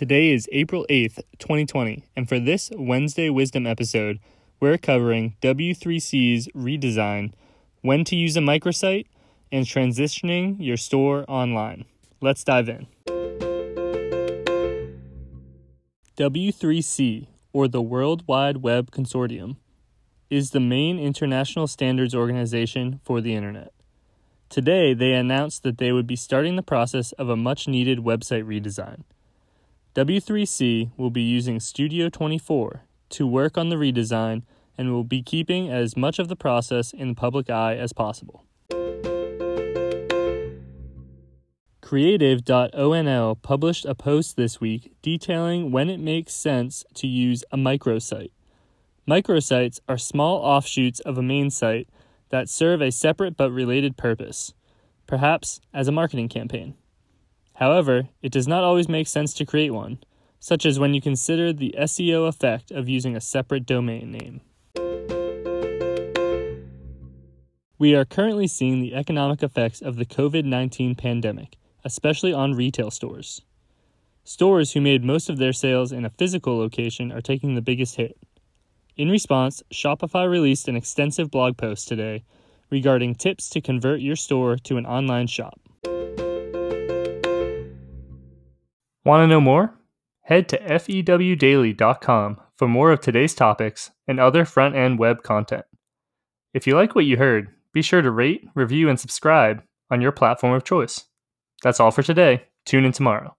Today is April 8th, 2020, and for this Wednesday Wisdom episode, we're covering W3C's redesign, when to use a microsite, and transitioning your store online. Let's dive in. W3C, or the World Wide Web Consortium, is the main international standards organization for the Internet. Today, they announced that they would be starting the process of a much needed website redesign. W3C will be using Studio 24 to work on the redesign and will be keeping as much of the process in the public eye as possible. Creative.onl published a post this week detailing when it makes sense to use a microsite. Microsites are small offshoots of a main site that serve a separate but related purpose, perhaps as a marketing campaign. However, it does not always make sense to create one, such as when you consider the SEO effect of using a separate domain name. We are currently seeing the economic effects of the COVID 19 pandemic, especially on retail stores. Stores who made most of their sales in a physical location are taking the biggest hit. In response, Shopify released an extensive blog post today regarding tips to convert your store to an online shop. Want to know more? Head to fewdaily.com for more of today's topics and other front end web content. If you like what you heard, be sure to rate, review, and subscribe on your platform of choice. That's all for today. Tune in tomorrow.